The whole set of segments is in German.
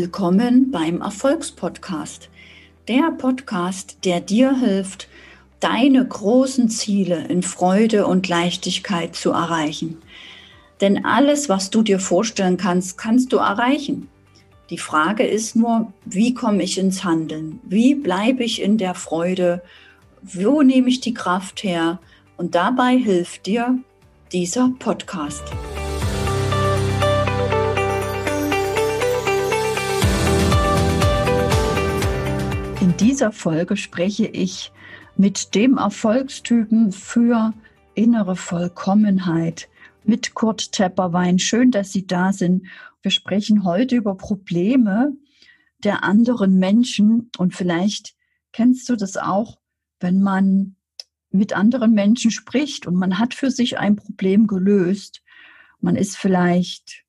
Willkommen beim Erfolgspodcast. Der Podcast, der dir hilft, deine großen Ziele in Freude und Leichtigkeit zu erreichen. Denn alles, was du dir vorstellen kannst, kannst du erreichen. Die Frage ist nur, wie komme ich ins Handeln? Wie bleibe ich in der Freude? Wo nehme ich die Kraft her? Und dabei hilft dir dieser Podcast. Dieser Folge spreche ich mit dem Erfolgstypen für innere Vollkommenheit, mit Kurt Tepperwein. Schön, dass Sie da sind. Wir sprechen heute über Probleme der anderen Menschen und vielleicht kennst du das auch, wenn man mit anderen Menschen spricht und man hat für sich ein Problem gelöst. Man ist vielleicht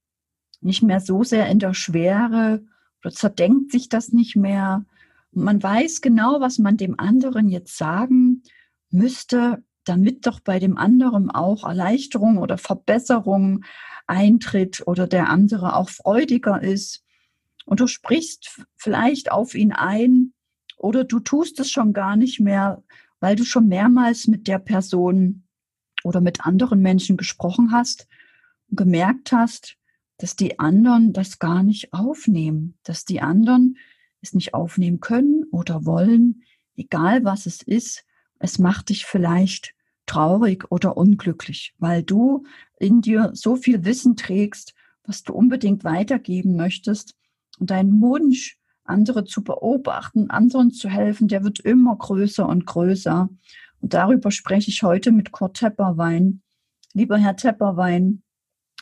nicht mehr so sehr in der Schwere oder zerdenkt sich das nicht mehr man weiß genau, was man dem anderen jetzt sagen müsste, damit doch bei dem anderen auch Erleichterung oder Verbesserung eintritt oder der andere auch freudiger ist. Und du sprichst vielleicht auf ihn ein oder du tust es schon gar nicht mehr, weil du schon mehrmals mit der Person oder mit anderen Menschen gesprochen hast und gemerkt hast, dass die anderen das gar nicht aufnehmen, dass die anderen es nicht aufnehmen können oder wollen, egal was es ist, es macht dich vielleicht traurig oder unglücklich, weil du in dir so viel Wissen trägst, was du unbedingt weitergeben möchtest und dein Wunsch, andere zu beobachten, anderen zu helfen, der wird immer größer und größer. Und darüber spreche ich heute mit Kurt Tepperwein. Lieber Herr Tepperwein,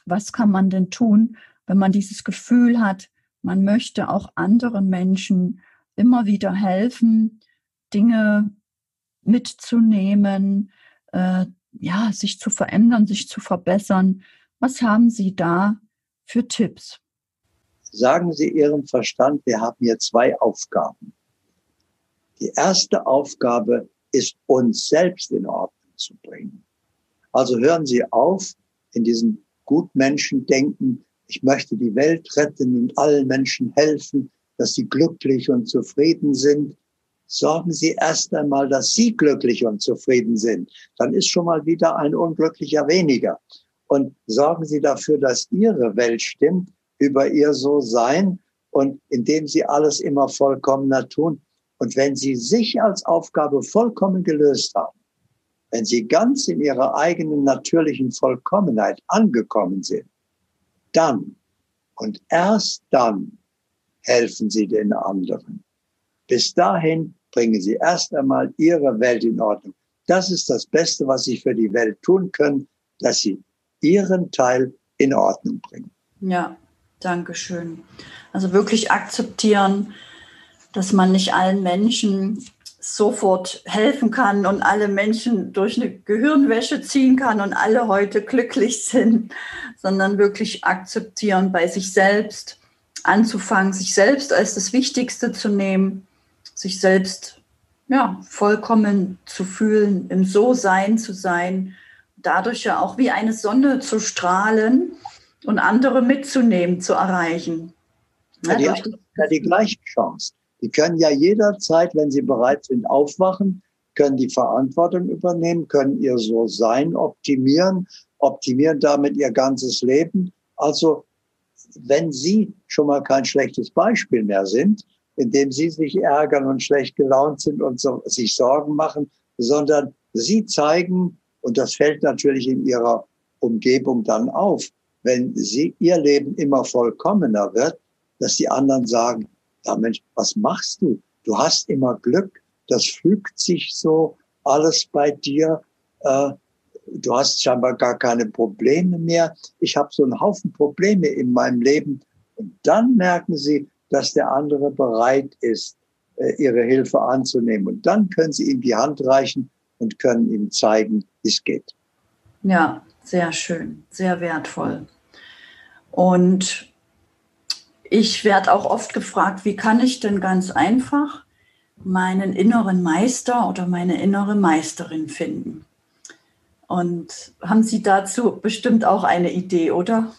was kann man denn tun, wenn man dieses Gefühl hat, man möchte auch anderen Menschen immer wieder helfen, Dinge mitzunehmen, äh, ja, sich zu verändern, sich zu verbessern. Was haben Sie da für Tipps? Sagen Sie Ihrem Verstand, wir haben hier zwei Aufgaben. Die erste Aufgabe ist, uns selbst in Ordnung zu bringen. Also hören Sie auf, in diesem Gutmenschen-Denken ich möchte die Welt retten und allen Menschen helfen, dass sie glücklich und zufrieden sind. Sorgen Sie erst einmal, dass Sie glücklich und zufrieden sind. Dann ist schon mal wieder ein Unglücklicher weniger. Und sorgen Sie dafür, dass Ihre Welt stimmt über Ihr So-Sein und indem Sie alles immer vollkommener tun. Und wenn Sie sich als Aufgabe vollkommen gelöst haben, wenn Sie ganz in Ihrer eigenen natürlichen Vollkommenheit angekommen sind, dann und erst dann helfen Sie den anderen. Bis dahin bringen Sie erst einmal Ihre Welt in Ordnung. Das ist das Beste, was Sie für die Welt tun können, dass Sie Ihren Teil in Ordnung bringen. Ja, danke schön. Also wirklich akzeptieren, dass man nicht allen Menschen sofort helfen kann und alle Menschen durch eine Gehirnwäsche ziehen kann und alle heute glücklich sind, sondern wirklich akzeptieren, bei sich selbst anzufangen, sich selbst als das Wichtigste zu nehmen, sich selbst ja, vollkommen zu fühlen, im So-Sein zu sein, dadurch ja auch wie eine Sonne zu strahlen und andere mitzunehmen, zu erreichen. Ja, die, ja, die gleiche Chance. Die können ja jederzeit, wenn sie bereit sind, aufwachen, können die Verantwortung übernehmen, können ihr So-Sein optimieren, optimieren damit ihr ganzes Leben. Also wenn Sie schon mal kein schlechtes Beispiel mehr sind, indem Sie sich ärgern und schlecht gelaunt sind und so, sich Sorgen machen, sondern Sie zeigen, und das fällt natürlich in Ihrer Umgebung dann auf, wenn Sie Ihr Leben immer vollkommener wird, dass die anderen sagen, ja Mensch, was machst du? Du hast immer Glück, das fügt sich so alles bei dir. Äh, du hast scheinbar gar keine Probleme mehr. Ich habe so einen Haufen Probleme in meinem Leben. Und dann merken sie, dass der andere bereit ist, äh, ihre Hilfe anzunehmen. Und dann können sie ihm die Hand reichen und können ihm zeigen, wie es geht. Ja, sehr schön, sehr wertvoll. Und ich werde auch oft gefragt, wie kann ich denn ganz einfach meinen inneren Meister oder meine innere Meisterin finden? Und haben Sie dazu bestimmt auch eine Idee, oder?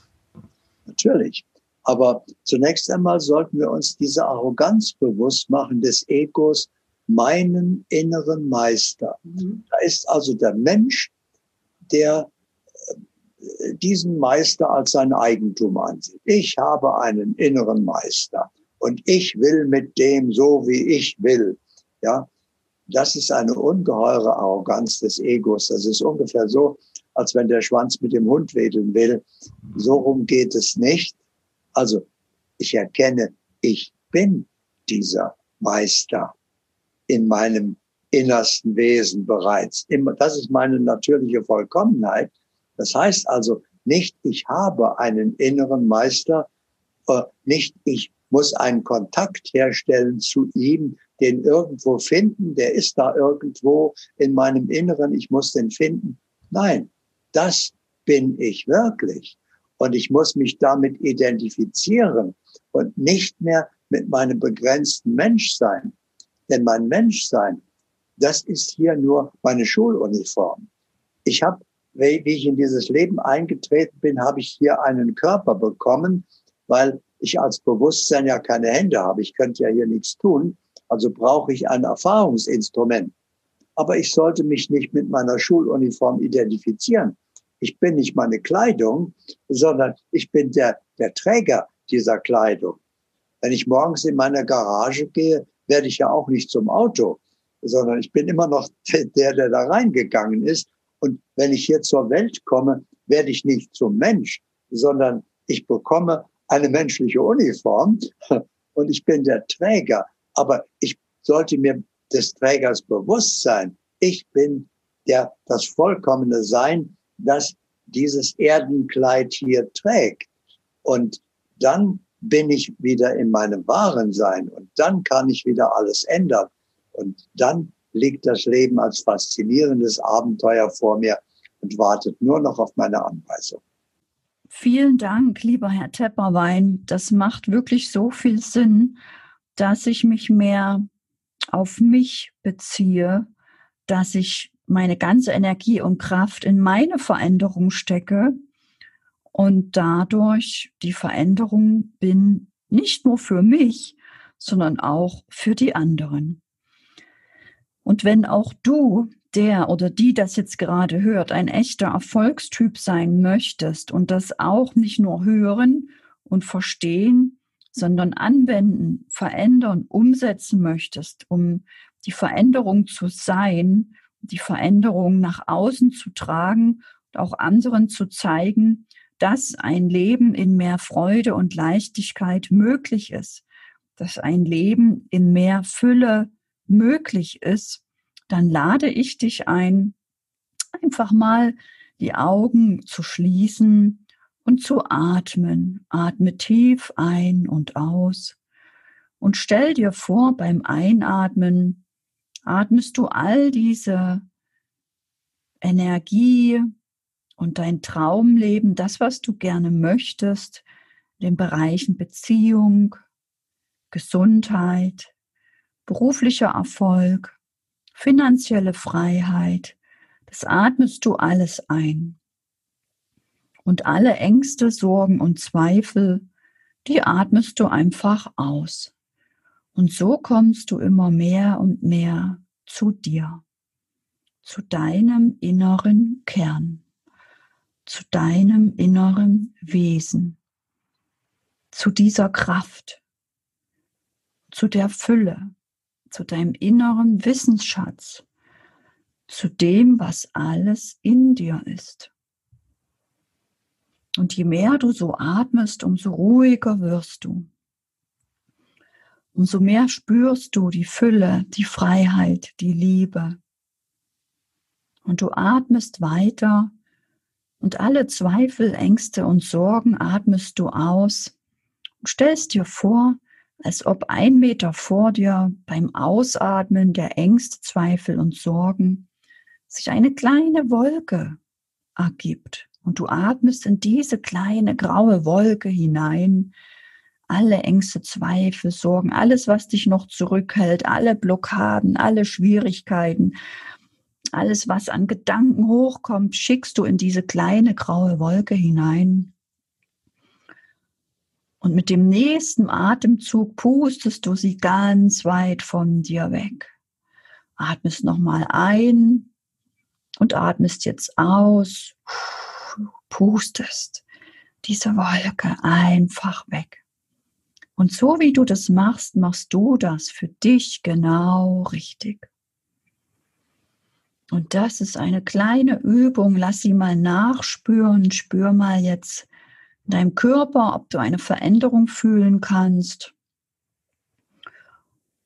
Natürlich. Aber zunächst einmal sollten wir uns diese Arroganz bewusst machen des Egos, meinen inneren Meister. Mhm. Da ist also der Mensch, der diesen Meister als sein Eigentum ansieht. Ich habe einen inneren Meister und ich will mit dem so, wie ich will. Ja, das ist eine ungeheure Arroganz des Egos. Das ist ungefähr so, als wenn der Schwanz mit dem Hund wedeln will. So rum geht es nicht. Also, ich erkenne, ich bin dieser Meister in meinem innersten Wesen bereits. Das ist meine natürliche Vollkommenheit. Das heißt also nicht, ich habe einen inneren Meister, äh, nicht ich muss einen Kontakt herstellen zu ihm, den irgendwo finden, der ist da irgendwo in meinem Inneren, ich muss den finden. Nein, das bin ich wirklich. Und ich muss mich damit identifizieren und nicht mehr mit meinem begrenzten Menschsein. Denn mein Menschsein, das ist hier nur meine Schuluniform. Ich habe, wie ich in dieses Leben eingetreten bin, habe ich hier einen Körper bekommen, weil ich als Bewusstsein ja keine Hände habe. Ich könnte ja hier nichts tun. Also brauche ich ein Erfahrungsinstrument. Aber ich sollte mich nicht mit meiner Schuluniform identifizieren. Ich bin nicht meine Kleidung, sondern ich bin der, der Träger dieser Kleidung. Wenn ich morgens in meine Garage gehe, werde ich ja auch nicht zum Auto, sondern ich bin immer noch der, der da reingegangen ist. Und wenn ich hier zur Welt komme, werde ich nicht zum Mensch, sondern ich bekomme eine menschliche Uniform und ich bin der Träger. Aber ich sollte mir des Trägers bewusst sein. Ich bin der, das vollkommene Sein, das dieses Erdenkleid hier trägt. Und dann bin ich wieder in meinem wahren Sein und dann kann ich wieder alles ändern. Und dann liegt das Leben als faszinierendes Abenteuer vor mir und wartet nur noch auf meine Anweisung. Vielen Dank, lieber Herr Tepperwein. Das macht wirklich so viel Sinn, dass ich mich mehr auf mich beziehe, dass ich meine ganze Energie und Kraft in meine Veränderung stecke und dadurch die Veränderung bin, nicht nur für mich, sondern auch für die anderen. Und wenn auch du, der oder die das jetzt gerade hört, ein echter Erfolgstyp sein möchtest und das auch nicht nur hören und verstehen, sondern anwenden, verändern, umsetzen möchtest, um die Veränderung zu sein, die Veränderung nach außen zu tragen und auch anderen zu zeigen, dass ein Leben in mehr Freude und Leichtigkeit möglich ist, dass ein Leben in mehr Fülle möglich ist, dann lade ich dich ein, einfach mal die Augen zu schließen und zu atmen. Atme tief ein und aus und stell dir vor, beim Einatmen atmest du all diese Energie, und dein Traumleben, das, was du gerne möchtest, den Bereichen Beziehung, Gesundheit, beruflicher Erfolg, finanzielle Freiheit, das atmest du alles ein. Und alle Ängste, Sorgen und Zweifel, die atmest du einfach aus. Und so kommst du immer mehr und mehr zu dir, zu deinem inneren Kern zu deinem inneren Wesen, zu dieser Kraft, zu der Fülle, zu deinem inneren Wissensschatz, zu dem, was alles in dir ist. Und je mehr du so atmest, umso ruhiger wirst du. Umso mehr spürst du die Fülle, die Freiheit, die Liebe. Und du atmest weiter und alle Zweifel, Ängste und Sorgen atmest du aus und stellst dir vor, als ob ein Meter vor dir beim Ausatmen der Ängste, Zweifel und Sorgen sich eine kleine Wolke ergibt. Und du atmest in diese kleine graue Wolke hinein. Alle Ängste, Zweifel, Sorgen, alles, was dich noch zurückhält, alle Blockaden, alle Schwierigkeiten, alles, was an Gedanken hochkommt, schickst du in diese kleine graue Wolke hinein. Und mit dem nächsten Atemzug pustest du sie ganz weit von dir weg. Atmest nochmal ein und atmest jetzt aus. Pustest diese Wolke einfach weg. Und so wie du das machst, machst du das für dich genau richtig. Und das ist eine kleine Übung. Lass sie mal nachspüren. Spür mal jetzt in deinem Körper, ob du eine Veränderung fühlen kannst.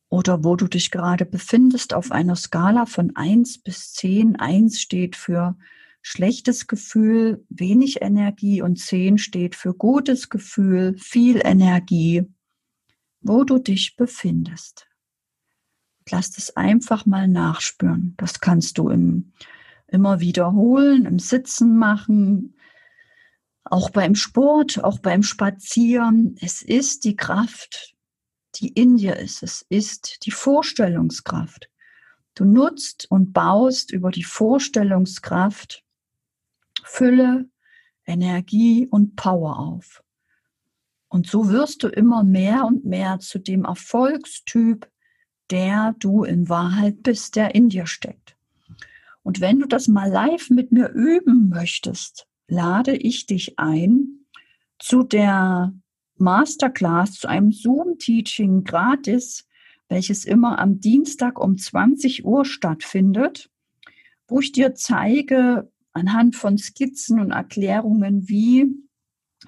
Oder wo du dich gerade befindest auf einer Skala von 1 bis 10. 1 steht für schlechtes Gefühl, wenig Energie und 10 steht für gutes Gefühl, viel Energie. Wo du dich befindest. Lass das einfach mal nachspüren. Das kannst du im, immer wiederholen, im Sitzen machen, auch beim Sport, auch beim Spazieren. Es ist die Kraft, die in dir ist. Es ist die Vorstellungskraft. Du nutzt und baust über die Vorstellungskraft Fülle, Energie und Power auf. Und so wirst du immer mehr und mehr zu dem Erfolgstyp, der du in Wahrheit bist, der in dir steckt. Und wenn du das mal live mit mir üben möchtest, lade ich dich ein zu der Masterclass, zu einem Zoom-Teaching gratis, welches immer am Dienstag um 20 Uhr stattfindet, wo ich dir zeige, anhand von Skizzen und Erklärungen, wie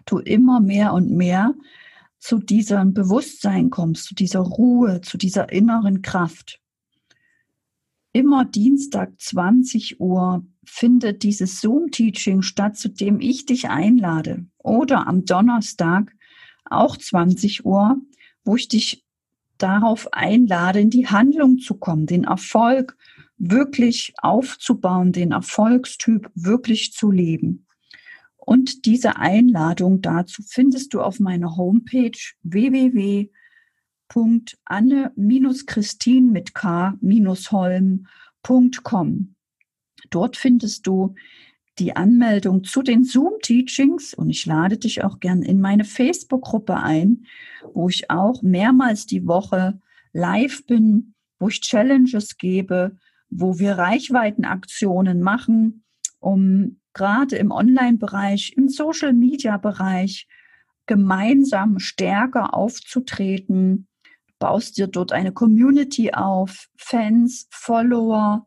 du immer mehr und mehr zu diesem Bewusstsein kommst, zu dieser Ruhe, zu dieser inneren Kraft. Immer Dienstag 20 Uhr findet dieses Zoom-Teaching statt, zu dem ich dich einlade. Oder am Donnerstag auch 20 Uhr, wo ich dich darauf einlade, in die Handlung zu kommen, den Erfolg wirklich aufzubauen, den Erfolgstyp wirklich zu leben. Und diese Einladung dazu findest du auf meiner Homepage www.anne-christin mit k-holm.com. Dort findest du die Anmeldung zu den Zoom-Teachings und ich lade dich auch gern in meine Facebook-Gruppe ein, wo ich auch mehrmals die Woche live bin, wo ich Challenges gebe, wo wir Reichweitenaktionen machen, um gerade im Online-Bereich, im Social-Media-Bereich gemeinsam stärker aufzutreten. Du baust dir dort eine Community auf, Fans, Follower,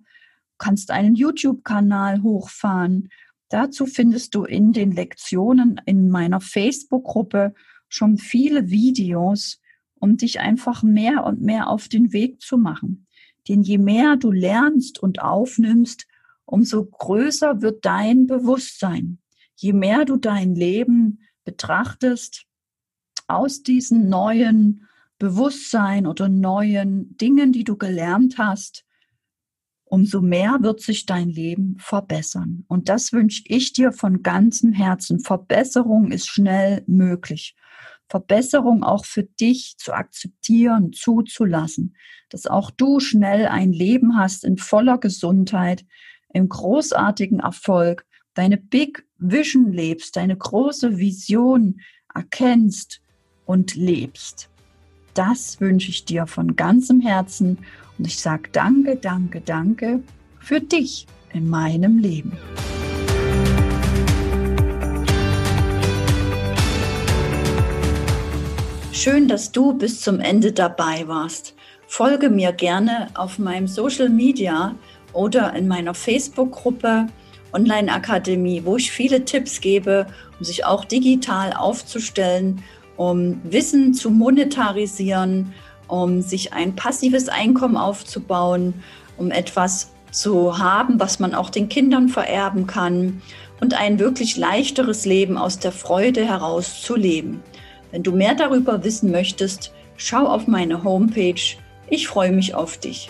kannst einen YouTube-Kanal hochfahren. Dazu findest du in den Lektionen in meiner Facebook-Gruppe schon viele Videos, um dich einfach mehr und mehr auf den Weg zu machen. Denn je mehr du lernst und aufnimmst, umso größer wird dein Bewusstsein. Je mehr du dein Leben betrachtest aus diesen neuen Bewusstsein oder neuen Dingen, die du gelernt hast, umso mehr wird sich dein Leben verbessern. Und das wünsche ich dir von ganzem Herzen. Verbesserung ist schnell möglich. Verbesserung auch für dich zu akzeptieren, zuzulassen, dass auch du schnell ein Leben hast in voller Gesundheit, im großartigen Erfolg, deine Big Vision lebst, deine große Vision erkennst und lebst. Das wünsche ich dir von ganzem Herzen und ich sage danke, danke, danke für dich in meinem Leben. Schön, dass du bis zum Ende dabei warst. Folge mir gerne auf meinem Social Media oder in meiner Facebook-Gruppe Online Akademie, wo ich viele Tipps gebe, um sich auch digital aufzustellen, um Wissen zu monetarisieren, um sich ein passives Einkommen aufzubauen, um etwas zu haben, was man auch den Kindern vererben kann und ein wirklich leichteres Leben aus der Freude heraus zu leben. Wenn du mehr darüber wissen möchtest, schau auf meine Homepage. Ich freue mich auf dich.